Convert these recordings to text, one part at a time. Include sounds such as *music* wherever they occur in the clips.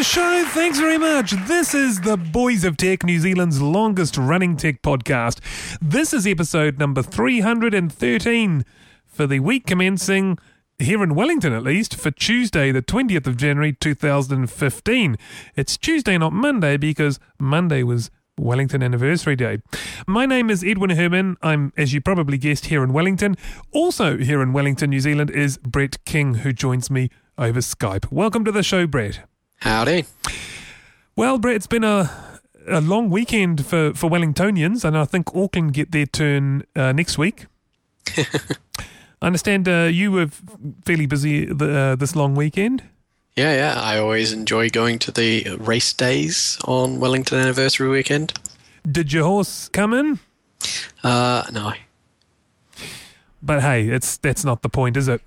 The show. Thanks very much. This is the Boys of Tech, New Zealand's longest running tech podcast. This is episode number 313 for the week commencing here in Wellington, at least, for Tuesday, the 20th of January 2015. It's Tuesday, not Monday, because Monday was Wellington Anniversary Day. My name is Edwin Herman. I'm, as you probably guessed, here in Wellington. Also, here in Wellington, New Zealand, is Brett King, who joins me over Skype. Welcome to the show, Brett. Howdy. Well, Brett, it's been a a long weekend for, for Wellingtonians, and I think Auckland get their turn uh, next week. *laughs* I understand uh, you were fairly busy the, uh, this long weekend. Yeah, yeah. I always enjoy going to the race days on Wellington Anniversary weekend. Did your horse come in? Uh, no. But hey, it's that's not the point, is it?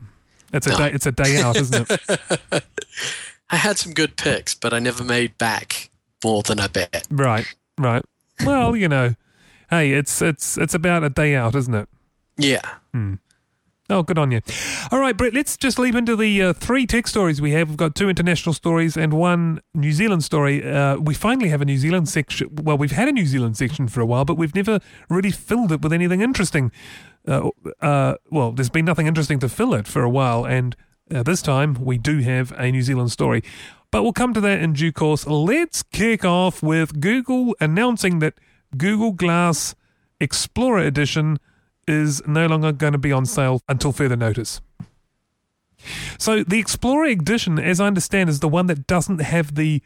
It's a No. day. It's a day out, isn't it? *laughs* I had some good picks, but I never made back more than I bet. right, right. Well, you know, hey, it's it's it's about a day out, isn't it? Yeah. Hmm. Oh, good on you. All right, Brett, let's just leap into the uh, three tech stories we have. We've got two international stories and one New Zealand story. Uh, we finally have a New Zealand section. Well, we've had a New Zealand section for a while, but we've never really filled it with anything interesting. Uh, uh, well, there's been nothing interesting to fill it for a while, and uh, this time we do have a New Zealand story. But we'll come to that in due course. Let's kick off with Google announcing that Google Glass Explorer Edition is no longer going to be on sale until further notice. So the Explorer Edition, as I understand, is the one that doesn't have the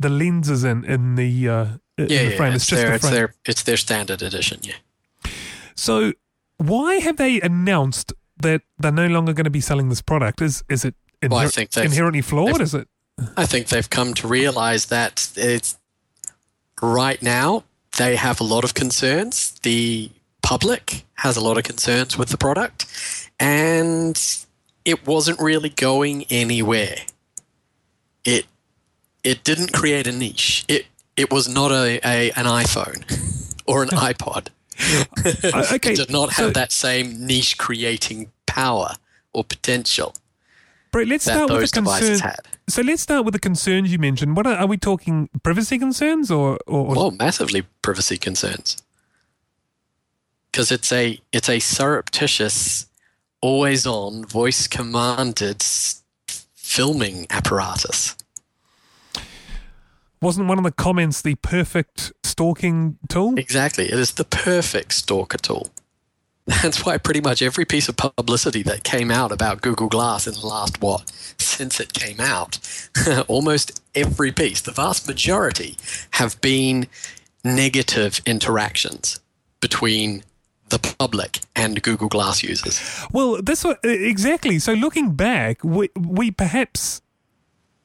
the lenses in in the uh, in Yeah, the yeah. frame. It's, It's just their, the it's frame. their it's their standard edition. Yeah. So why have they announced that they're no longer going to be selling this product? Is is it Well, I think inherently flawed? Is it? I think they've come to realize that it's right now they have a lot of concerns. The public has a lot of concerns with the product, and it wasn't really going anywhere. It it didn't create a niche. It it was not a, a an iPhone or an *laughs* iPod. *laughs* Okay, It did not so- have that same niche creating power or potential Brett, let's that start with the devices concern. had. So let's start with the concerns you mentioned. What are, are we talking? Privacy concerns or or, or Well, massively privacy concerns. Because it's a it's a surreptitious, always on, voice commanded filming apparatus. Wasn't one of the comments the perfect stalking tool? Exactly, it is the perfect stalker tool. *laughs* That's why pretty much every piece of publicity that came out about Google Glass in the last what since it came out, *laughs* almost every piece, the vast majority, have been negative interactions between the public and Google Glass users. Well, this exactly. So looking back, we, we perhaps,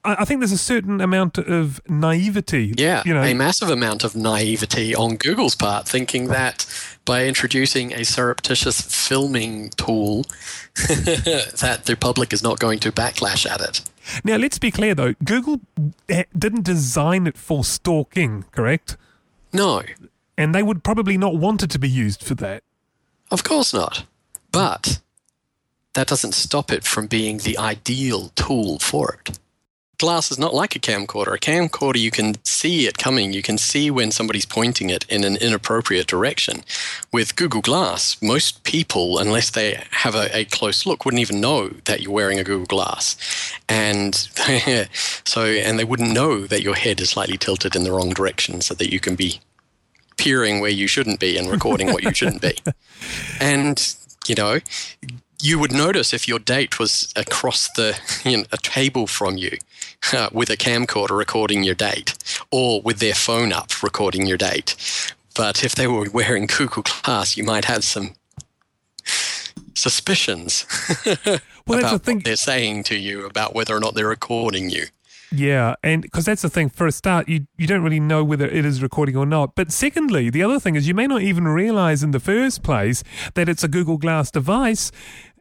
I, I think there's a certain amount of naivety. Yeah, you know, a massive amount of naivety on Google's part, thinking that by introducing a surreptitious filming tool, *laughs* that the public is not going to backlash at it. now let's be clear though. Google eh, didn't design it for stalking, correct? No, And they would probably not want it to be used for that. of course not. But that doesn't stop it from being the ideal tool for it. Glass is not like a camcorder. A camcorder, you can see it coming. You can see when somebody's pointing it in an inappropriate direction. With Google Glass, most people, unless they have a, a close look, wouldn't even know that you're wearing a Google Glass. And *laughs* so, and they wouldn't know that your head is slightly tilted in the wrong direction so that you can be peering where you shouldn't be and recording what you shouldn't be. *laughs* And, you know, you would notice if your date was across the you know, a table from you uh, with a camcorder recording your date or with their phone up recording your date. But if they were wearing Google Glass you might have some suspicions. Well, about what they're saying to you about whether or not they're recording you. Yeah, and because that's the thing. For a start, you you don't really know whether it is recording or not. But secondly, the other thing is you may not even realize in the first place that it's a Google Glass device.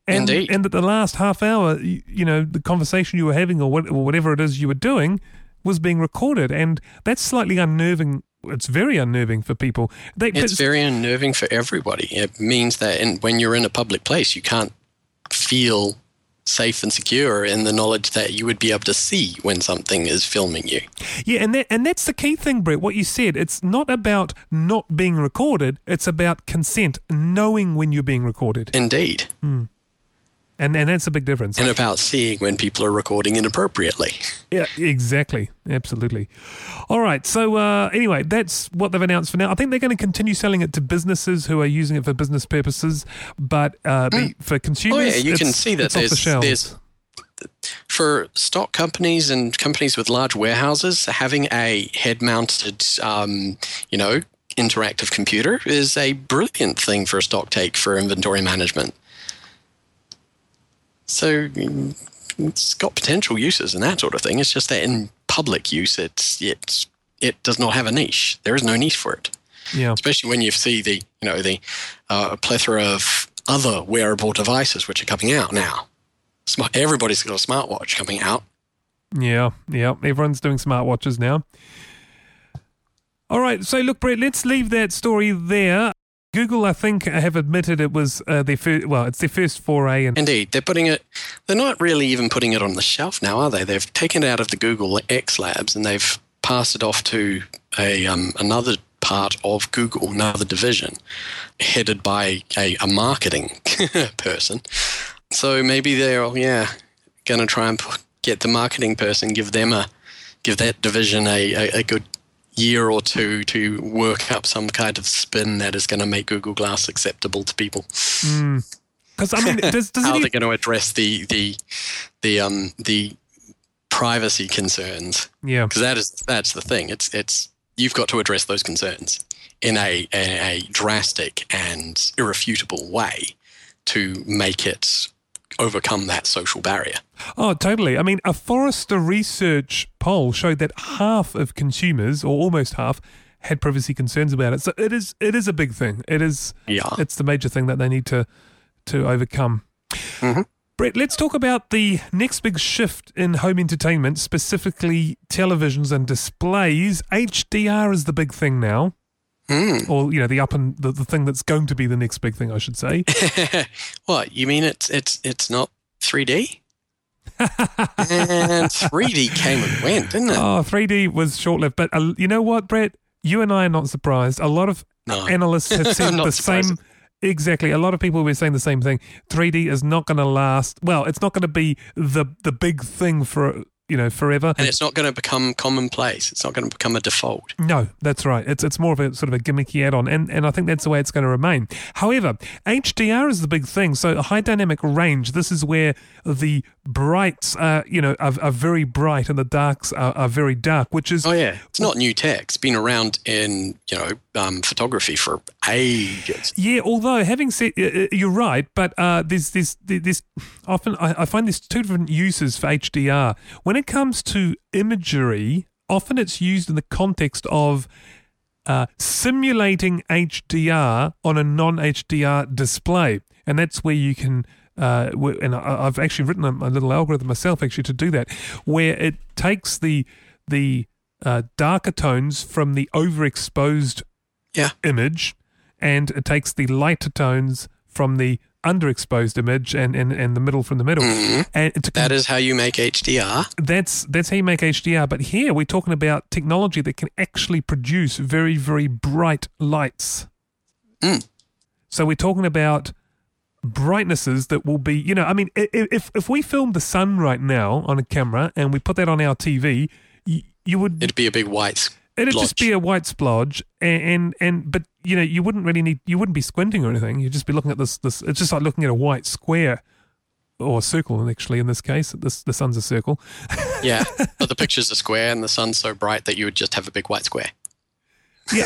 And, Indeed. and that the last half hour, you, you know, the conversation you were having or, what, or whatever it is you were doing was being recorded. And that's slightly unnerving. It's very unnerving for people. They, It's very unnerving for everybody. It means that in, when you're in a public place, you can't feel safe and secure in the knowledge that you would be able to see when something is filming you. Yeah, and that, and that's the key thing, Brett. What you said. It's not about not being recorded. It's about consent, knowing when you're being recorded, Indeed. Hmm. And and that's a big difference. And about seeing when people are recording inappropriately. Yeah, exactly, absolutely. All right. So uh, anyway, that's what they've announced for now. I think they're going to continue selling it to businesses who are using it for business purposes, but uh, the, for consumers, Oh, yeah, you can see that off the there's, there's for stock companies and companies with large warehouses, having a head-mounted, um, you know, interactive computer is a brilliant thing for a stock take for inventory management. So mm, it's got potential uses and that sort of thing. It's just that in public use, it's it's it does not have a niche. There is no niche for it yeah, especially when you see the you know the uh, plethora of other wearable devices which are coming out now. Smart, everybody's got a smartwatch coming out. yeah, yeah. Everyone's doing smartwatches now. All right. So look, Brett, let's leave that story there. Google, I think, have admitted it was uh, their first. Well, it's their first foray, and Indeed, they're putting it. They're not really even putting it on the shelf now, are they? They've taken it out of the Google X Labs and they've passed it off to a um, another part of Google, another division, headed by a, a marketing *laughs* person. So maybe they're yeah going to try and put, get the marketing person, give them a give that division a, a, a good year or two to work up some kind of spin that is going to make Google Glass acceptable to people. Because I mean, does *laughs* how it? they're Even, going to address the the the um the privacy concerns. Yeah, because that is that's the thing. It's it's you've got to address those concerns in a, a, a drastic and irrefutable way to make it overcome that social barrier Oh, totally. I mean, a Forrester research poll showed that half of consumers, or almost half, had privacy concerns about it. So it is it is a big thing. It is yeah it's the major thing that they need to to overcome. Mhm. Brett, let's talk about the next big shift in home entertainment, specifically televisions and displays. HDR is the big thing now, Hmm. or you know, the up and the, the thing that's going to be the next big thing, I should say. *laughs* what you mean it's it's it's not 3d and 3d came and went didn't it Oh, 3D was short lived, but uh, you know what, Brett? You and I are not surprised. A lot of no *laughs* analysts have said the surprised. same. Exactly. A lot of people were saying the same thing. 3D is not going to last. Well, it's not going to be the the big thing for you know forever. and it's not going to become commonplace it's not going to become a default No, that's right. It's it's more of a sort of a gimmicky add-on, and and I think that's the way it's going to remain. However, HDR is the big thing. So high dynamic range. This is where the brights are you know are, are very bright and the darks are, are very dark, which is Oh yeah, it's not new tech. It's been around in you know um, photography for ages. Yeah, although having said uh, uh, you're right, but uh, there's this this often I, I find there's two different uses for HDR. When it comes to imagery, often it's used in the context of uh, simulating HDR on a non-HDR display, and that's where you can. Uh, and I've actually written a, little algorithm myself actually to do that, where it takes the the uh, darker tones from the overexposed Yeah. image and it takes the lighter tones from the underexposed image and, and, and the middle from the middle. Mhm. And to That is how you make HDR. that's that's how you make HDR. But here we're talking about technology that can actually produce very, very bright lights. Mm. So we're talking about brightnesses that will be, you know, I mean, if if we filmed the sun right now on a camera and we put that on our TV, you, you would It'd be a big white. It'd just be a white splodge, and, and and but you know you wouldn't really need you wouldn't be squinting or anything. You'd just be looking at this this. It's just like looking at a white square or a circle. Actually, in this case, this the sun's a circle. Yeah, *laughs* but the picture's a square and the sun's so bright that you would just have a big white square. Yeah.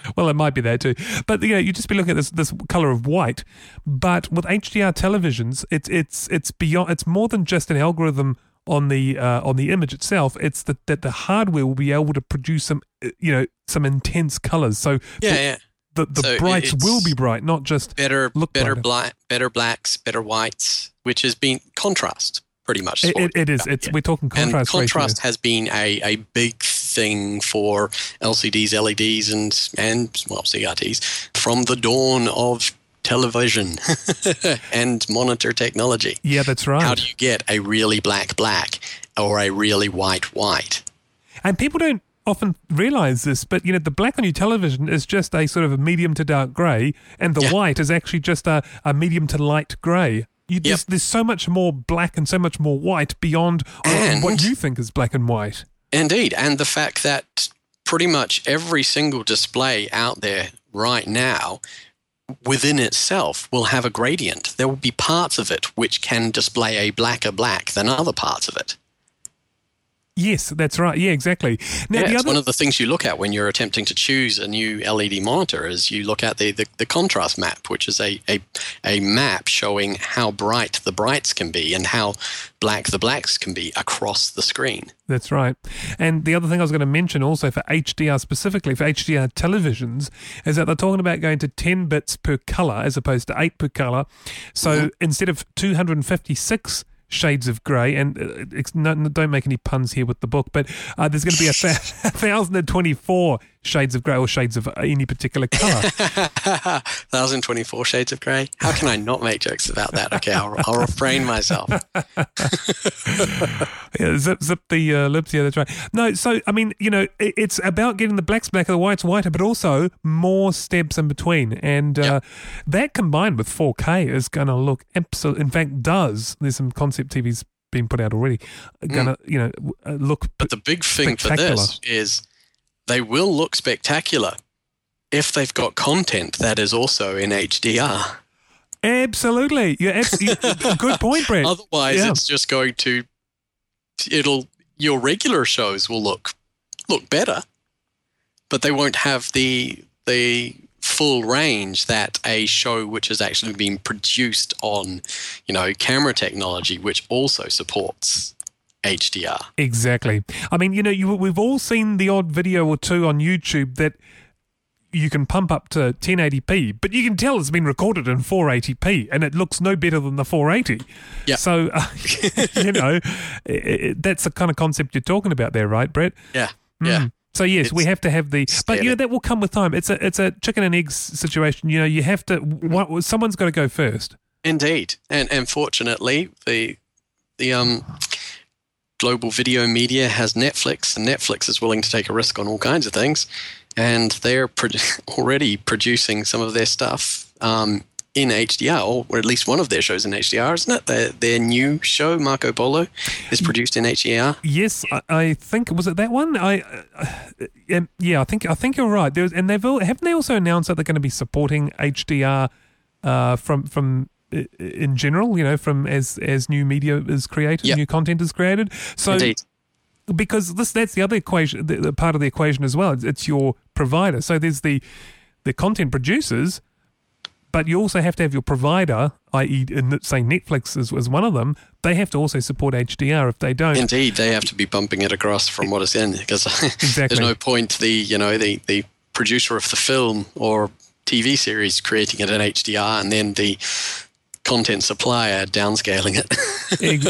*laughs* well, it might be there too. But you know, you just be looking at this this color of white. But with HDR televisions, it's it's it's beyond. It's more than just an algorithm on the uh, on the image itself. It's that that the hardware will be able to produce some uh, you know some intense colors. So Yeah, the, yeah. the, the So brights will be bright, not just Better, Look better black, better blacks, better whites, which has been contrast pretty much. it, it, it is. we're It's yeah. we're talking contrast. and contrast. contrast has been a, a big thing for LCDs, LEDs, and and well CRTs from the dawn of television *laughs* and monitor technology. Yeah, that's right. How do you get a really black black or a really white white? And people don't often realize this, but you know, the black on your television is just a sort of a medium to dark grey, and the Yeah. white is actually just a, a medium to light grey. You, there's, there's so much more black and so much more white beyond And- what you think is black and white. Indeed, and the fact that pretty much every single display out there right now within itself will have a gradient. There will be parts of it which can display a blacker black than other parts of it. Yes, that's right. Yeah, exactly. Now, yeah, it's other one of the things you look at when you're attempting to choose a new LED monitor is you look at the, the, the contrast map, which is a, a, a map showing how bright the brights can be and how black the blacks can be across the screen. That's right. And the other thing I was going to mention also for HDR specifically, for HDR televisions, is that they're talking about going to 10 bits per color as opposed to 8 per color. So mm-hmm. instead of 256 shades of grey, and uh, it's no, don't make any puns here with the book, but uh, there's going to be a, th- 1,024 *laughs* shades of grey or shades of any particular color. 1024 *laughs* Shades of Grey. How can I not make jokes about that? Okay, I'll, I'll refrain myself. *laughs* yeah, zip, zip the uh, lips. Yeah, that's right. No, so I mean, you know, it, it's about getting the blacks blacker, the whites whiter, but also more steps in between, and uh, Yep. that combined with 4K is going to look absolute. In fact, does there's some concept TVs being put out already? Going to you know uh, look. But the big thing for this is they will look spectacular if they've got content that is also in HDR. absolutely, yeah, abs- good point, Brett. Otherwise, Yeah. it's just going to it'll your regular shows will look look better, but they won't have the the full range that a show which has actually been produced on, you know, camera technology, which also supports HDR. Exactly. I mean, you know, you, we've all seen the odd video or two on YouTube that you can pump up to 1080p, but you can tell it's been recorded in 480p and it looks no better than the 480. Yeah. So, uh, *laughs* you know, i i that's the kind of concept you're talking about there, right, Brett? Yeah, yeah. Mm. So yes, we have to have the, but you know that will come with time. It's a it's a chicken and eggs situation. You know, you have to. What, someone's got to go first. Indeed, and and fortunately, the the um global video media has Netflix, and Netflix is willing to take a risk on all kinds of things, and they're pro- *laughs* already producing some of their stuff um, in HDR, or at least one of their shows in HDR, isn't it? Their, their new show, Marco Polo, is produced in HDR. Yes, I, I think was it that one. I uh, um, yeah, I think I think you're right. There was, and they've haven't they also announced that they're going to be supporting HDR uh, from from in general. You know, from as as new media is created, Yep. new content is created. So Indeed. because this that's the other equation, the, the part of the equation as well. It's, it's your provider. So there's the the content producers, but you also have to have your provider, i.e., in the- say Netflix is, is one of them. They have to also support HDR. If they don't, Indeed, they have to be bumping it across from what is in because *laughs* Exactly. there's no point the you know the the producer of the film or TV series creating it in HDR and then the content supplier downscaling it. *laughs*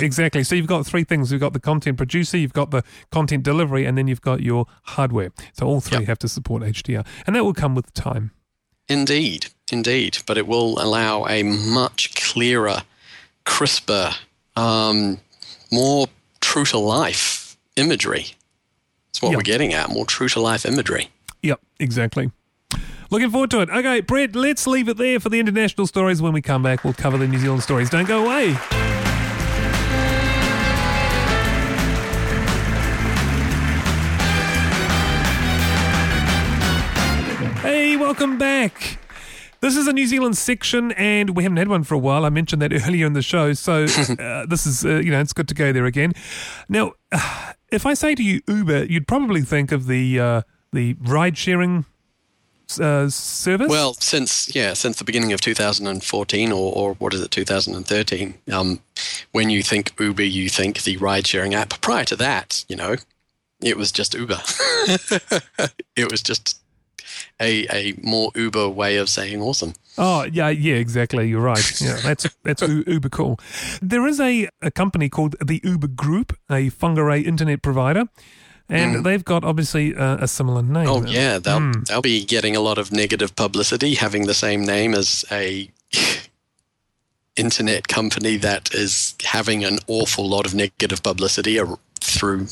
Exactly. So you've got three things. You've got the content producer, you've got the content delivery, and then you've got your hardware. So all three Yep. have to support HDR, and that will come with time. indeed, indeed, but it will allow a much clearer, crisper, um, more true to life imagery. That's what Yeah. we're getting at. More true to life imagery. Yep, exactly. Looking forward to it. Okay, Brett, let's leave it there for the international stories. When we come back, we'll cover the New Zealand stories. Don't go away. Hey, welcome back. This is a New Zealand section, and we haven't had one for a while. I mentioned that earlier in the show, so *laughs* uh, this is, uh, you know, it's good to go there again. Now, *sighs* if I say to you Uber, you'd probably think of the uh, the ride sharing uh, service. Well, since yeah, since the beginning of 2014 or, or what is it, 2013, um, when you think Uber, you think the ride-sharing app. Prior to that, you know, it was just Uber. *laughs* it was just a a more Uber way of saying awesome. Oh yeah, yeah, exactly. You're right. *laughs* Yeah, that's that's Uber cool. There is a, a company called the Uber Group, a Whangarei internet provider and mm. they've got obviously uh, a similar name. Oh yeah, they'll mm. they'll be getting a lot of negative publicity having the same name as a internet company that is having an awful lot of negative publicity through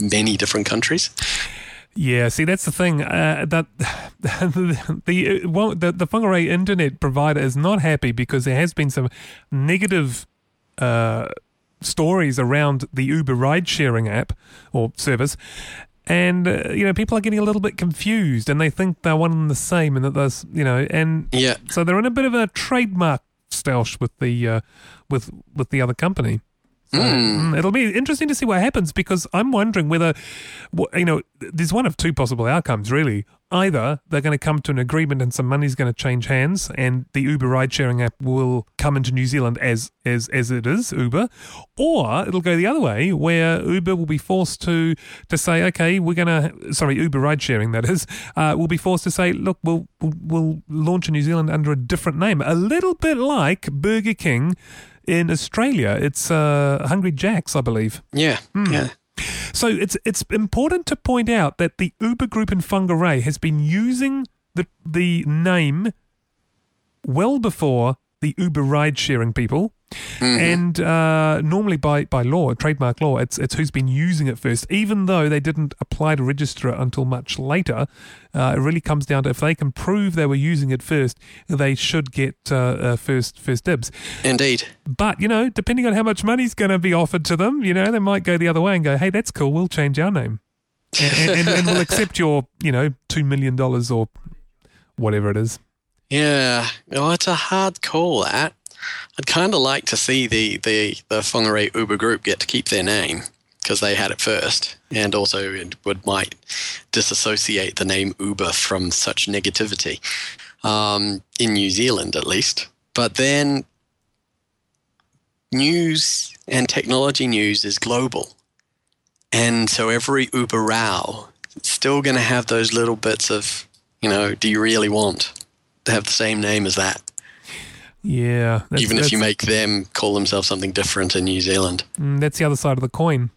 many different countries. Yeah, see that's the thing uh, that the *laughs* the, well, the the Whangarei internet provider is not happy because there has been some negative. Uh, stories around the Uber ride sharing app or service. And uh, you know, people are getting a little bit confused, and they think they're one and the same, and that there's you know, and yeah, so they're in a bit of a trademark stoush with the uh, with with the other company. So, mm. It'll be interesting to see what happens because I'm wondering whether, you know, there's one of two possible outcomes, really. Either they're going to come to an agreement and some money's going to change hands, and the Uber ride sharing app will come into New Zealand as as as it is Uber, or it'll go the other way where Uber will be forced to to say, okay, we're going to sorry Uber ride sharing that is, uh, will be forced to say, look, we'll, we'll we'll launch in New Zealand under a different name, a little bit like Burger King in Australia. It's uh, Hungry Jack's, I believe. Yeah, mm. yeah. So it's it's important to point out that the Uber group in Whangarei has been using the the name well before the Uber ride sharing people Mm-hmm. And uh, normally, by, by law, trademark law, it's it's who's been using it first. Even though they didn't apply to register it until much later, uh, it really comes down to if they can prove they were using it first, they should get uh, uh first first dibs. Indeed. But you know, depending on how much money's going to be offered to them, you know, they might go the other way and go, "Hey, that's cool. We'll change our name, and, and, and we'll accept your, you know, two million dollars or whatever it is." Yeah, oh, it's a hard call. That I'd kind of like to see the the the Whangarei Uber group get to keep their name because they had it first, and also it would might disassociate the name Uber from such negativity um, in New Zealand, at least. But then, news and technology news is global, and so every Uber row is still going to have those little bits of, you know, do you really want to have the same name as that? Yeah. Even if you make them call themselves something different in New Zealand. Mm, that's the other side of the coin.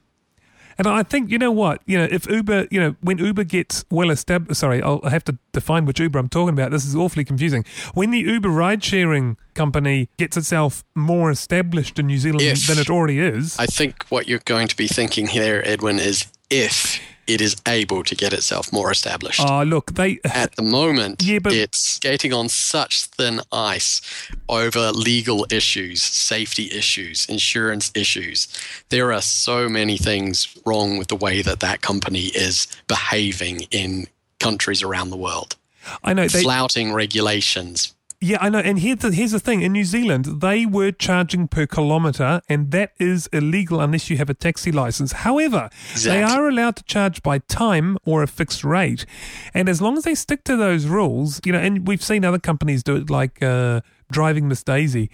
And I think, you know what, you know, if Uber, you know, when Uber gets well established, sorry, I'll have to define which Uber I'm talking about. This is awfully confusing. When the Uber ride sharing company gets itself more established in New Zealand if, than it already is. I think what you're going to be thinking here, Edwin, is if it is able to get itself more established. Oh, uh, look, they *laughs* at the moment, yeah, but, it's skating on such thin ice over legal issues, safety issues, insurance issues. There are so many things wrong with the way that that company is behaving in countries around the world. I know they, flouting regulations, yeah, I know. And here's the, here's the thing in New Zealand, they were charging per kilometre, and that is illegal unless you have a taxi license. However, exactly. they are allowed to charge by time or a fixed rate. And as long as they stick to those rules, you know, and we've seen other companies do it like uh, Driving Miss Daisy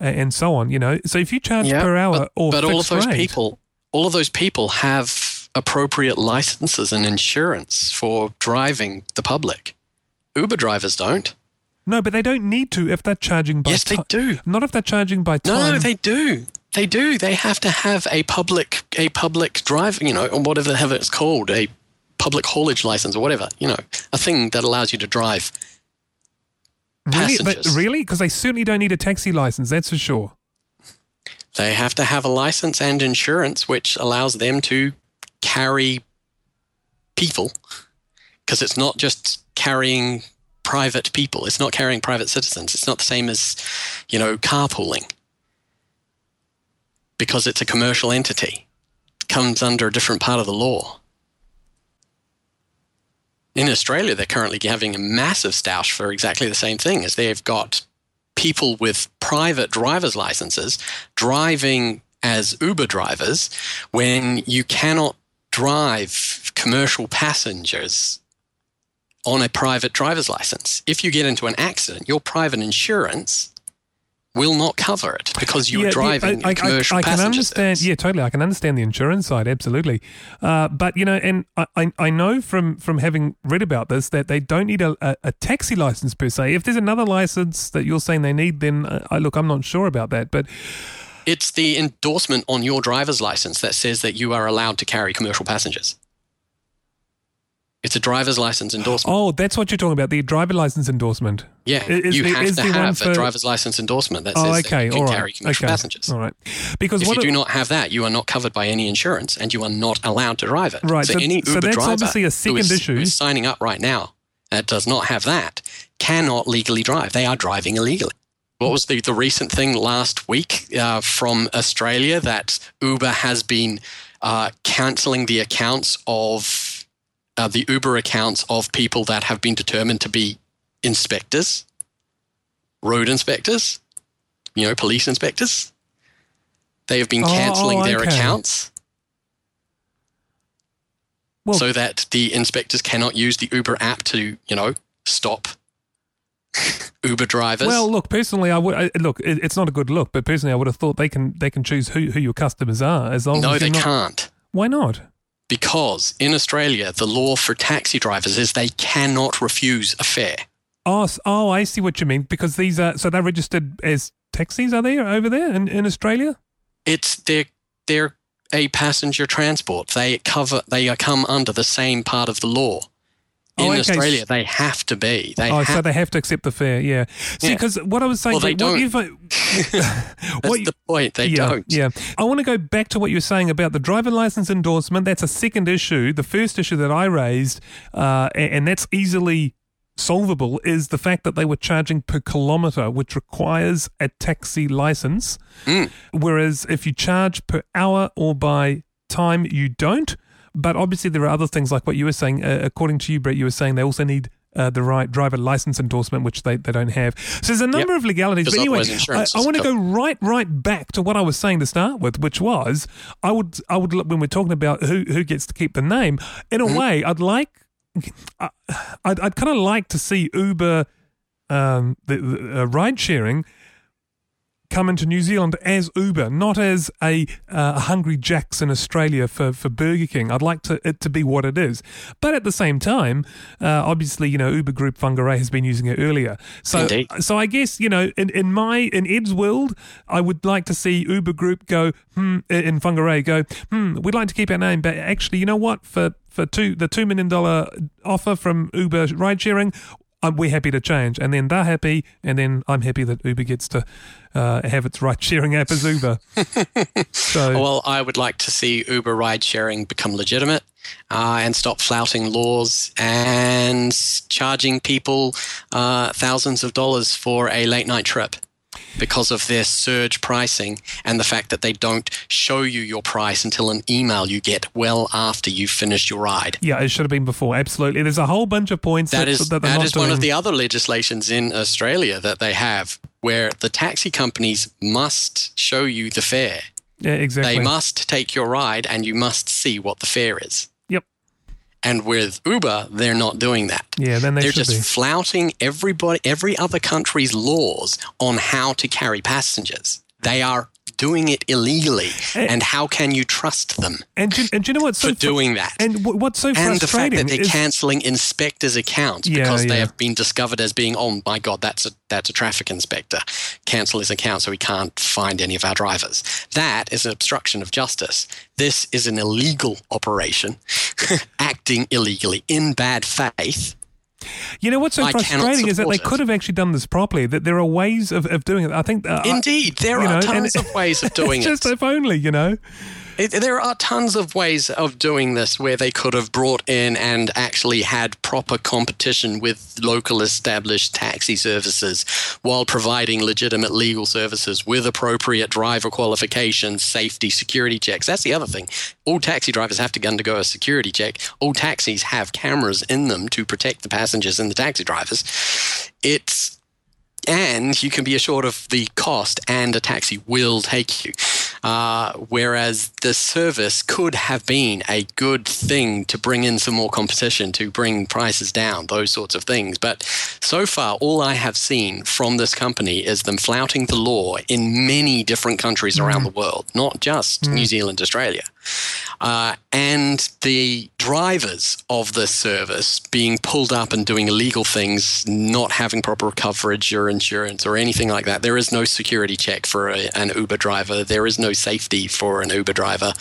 and so on, you know. So if you charge yeah, per hour but, or but all of those rate, people, all of those people have appropriate licenses and insurance for driving the public. Uber drivers don't. No, but they don't need to if they're charging by Yes, they do. Not if they're charging by time. No, they do. They do. They have to have a public a public drive, you know, or whatever the it's called, a public haulage license or whatever, you know, a thing that allows you to drive Really? But really? Because they certainly don't need a taxi license, that's for sure. They have to have a license and insurance, which allows them to carry people. Because it's not just carrying private people. It's not carrying private citizens. It's not the same as, you know, carpooling. Because it's a commercial entity. It comes under a different part of the law. In Australia, they're currently having a massive stoush for exactly the same thing, as they've got people with private driver's licenses driving as Uber drivers when you cannot drive commercial passengers on a private driver's license. If you get into an accident, your private insurance will not cover it because you're Yeah, driving I, I, commercial I, I can passenger understand. service. Yeah, totally. I can understand the insurance side, absolutely. Uh, but you know, and I, I, I know from from having read about this that they don't need a, a, a taxi license per se. If there's another license that you're saying they need, then uh, I look, I'm not sure about that. But It's the endorsement on your driver's license that says that you are allowed to carry commercial passengers. It's a driver's license endorsement. oh, that's what you're talking about, the driver license endorsement. yeah, is you have is to have for- a driver's license endorsement that says Oh, that okay, you can right, carry commercial okay, passengers. all right. Because If you it- do not have that, you are not covered by any insurance and you are not allowed to drive it. Right, So, so- any so Uber that's driver obviously a second is- issue. who is signing up right now that does not have that cannot legally drive. They are driving illegally. What was the, the recent thing last week uh, from Australia that Uber has been uh, cancelling the accounts of uh, the Uber accounts of people that have been determined to be inspectors, road inspectors, you know, police inspectors. They have been Oh, cancelling oh, their accounts Well- so that the inspectors cannot use the Uber app to, you know, stop *laughs* Uber drivers. Well, look, personally, I would I, look. It, it's not a good look, but personally, I would have thought they can they can choose who, who your customers are as long no, as they not, can't. Why not? Because in Australia, the law for taxi drivers is they cannot refuse a fare. Oh, oh, I see what you mean. Because these are so they're registered as taxis, are they over there in, in Australia? It's they're they're a passenger transport. They cover they come under the same part of the law. In Oh, okay. Australia, they have to be. They Oh, have so they have to accept the fare. Yeah. See, Yeah. because what I was saying, Well, they like, what don't. you've, *laughs* *laughs* That's what you- the point. They yeah, don't. Yeah. I want to go back to what you were saying about the driver license endorsement. That's a second issue. The first issue that I raised, uh, a- and that's easily solvable, is the fact that they were charging per kilometre, which requires a taxi license. Mm. Whereas if you charge per hour or by time, you don't. But obviously, there are other things like what you were saying. Uh, according to you, Brett, you were saying they also need. Uh, the right driver license endorsement, which they, they don't have. So there's a number of legalities. But anyway, I, I want to go right right back to what I was saying to start with, which was I would I would when we're talking about who who gets to keep the name. In a Mm-hmm. way, I'd like I- I'd, I'd kind of like to see Uber um, the, the uh, ride sharing come into New Zealand as Uber, not as a uh, Hungry Jacks in Australia for, for Burger King. I'd like to, it to be what it is. But at the same time, uh, obviously, you know, Uber Group Whangarei has been using it earlier. So, Indeed. so I guess, you know, in, in my, in Ed's world, I would like to see Uber Group go, hmm, in Whangarei go, hmm, we'd like to keep our name, but actually, you know what? For, for two, the $2 million offer from Uber ride sharing, um, we're happy to change. And then they're happy, and then I'm happy that Uber gets to uh, have its ride sharing app as Uber. *laughs* so, Well, I would like to see Uber ride sharing become legitimate uh, and stop flouting laws and charging people uh, thousands of dollars for a late night trip because of their surge pricing and the fact that they don't show you your price until an email you get well after you've finished your ride. yeah, it should have been before. Absolutely. There's a whole bunch of points that, That is that that not one of the other legislations in Australia that they have where the taxi companies must show you the fare. Yeah, exactly. They must take your ride and you must see what the fare is. And with Uber, they're not doing that. Yeah, then they They're just be. flouting everybody, every other country's laws on how to carry passengers. They are doing it illegally. Eh. And how can you trust them And do, and do you know what's so for doing that? And what's so and the fact that they're is cancelling inspectors' accounts Yeah, because they yeah. have been discovered as being, oh my god, that's a that's a traffic inspector. Cancel his account so we can't find any of our drivers. That is an obstruction of justice. This is an illegal operation, *laughs* acting illegally in bad faith. You know what's so I frustrating is that they it. could have actually done this properly. That there are ways of, of doing it. I think uh, Indeed, there are know, tons of ways of *laughs* doing it's just it. if only you know. It, there are tons of ways of doing this where they could have brought in and actually had proper competition with local established taxi services while providing legitimate legal services with appropriate driver qualifications, safety, security checks. That's the other thing. All taxi drivers have to undergo a security check. All taxis have cameras in them to protect the passengers and the taxi drivers. It's and you can be assured of the cost and a taxi will take you. Uh, whereas the service could have been a good thing to bring in some more competition, to bring prices down, those sorts of things. But so far, all I have seen from this company is them flouting the law in many different countries around the world, not just New Zealand, Australia. Uh, and the drivers of this service being pulled up and doing illegal things, not having proper coverage or insurance or anything like that. There is no security check for a, an Uber driver. There is no safety for an Uber driver.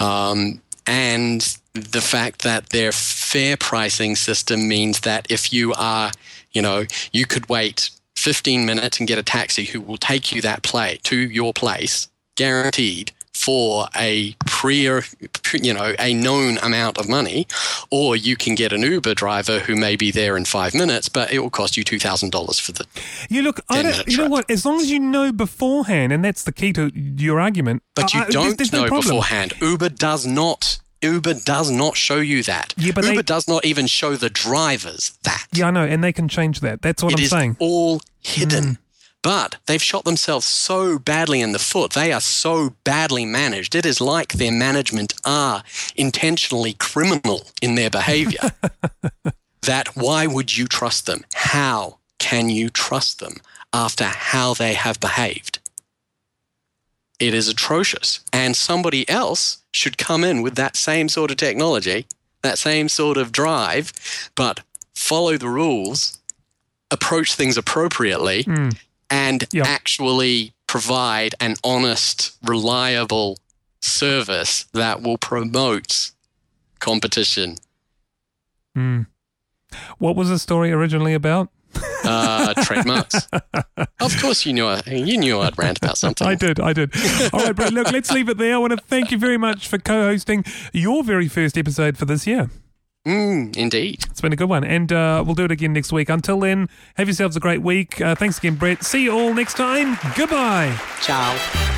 Um, and the fact that their fair pricing system means that if you are, you know, you could wait 15 minutes and get a taxi who will take you that play to your place, guaranteed for a pre, you know, a known amount of money, or you can get an Uber driver who may be there in five minutes, but it will cost you two thousand dollars for the. You look, I don't, you know what? As long as you know beforehand, and that's the key to your argument. But you I- I- don't there's, there's know no beforehand. Uber does not. Uber does not show you that. Yeah, but Uber they- does not even show the drivers that. Yeah, I know, and they can change that. That's what It I'm is saying. all hidden. Mm. But they've shot themselves so badly in the foot. They are so badly managed. It is like their management are intentionally criminal in their behavior. *laughs* that why would you trust them? How can you trust them after how they have behaved? It is atrocious. And somebody else should come in with that same sort of technology, that same sort of drive, but follow the rules, approach things appropriately, Mm. And Yep. actually provide an honest, reliable service that will promote competition. Mm. What was the story originally about? Uh, trademarks. *laughs* of course, you knew I, you knew I'd rant about something. I did, I did. All right, Brett, look, let's leave it there. I want to thank you very much for co hosting your very first episode for this year. Mm, indeed. It's been a good one. And uh, we'll do it again next week. Until then, have yourselves a great week. Uh, thanks again, Brett. See you all next time. Goodbye. Ciao.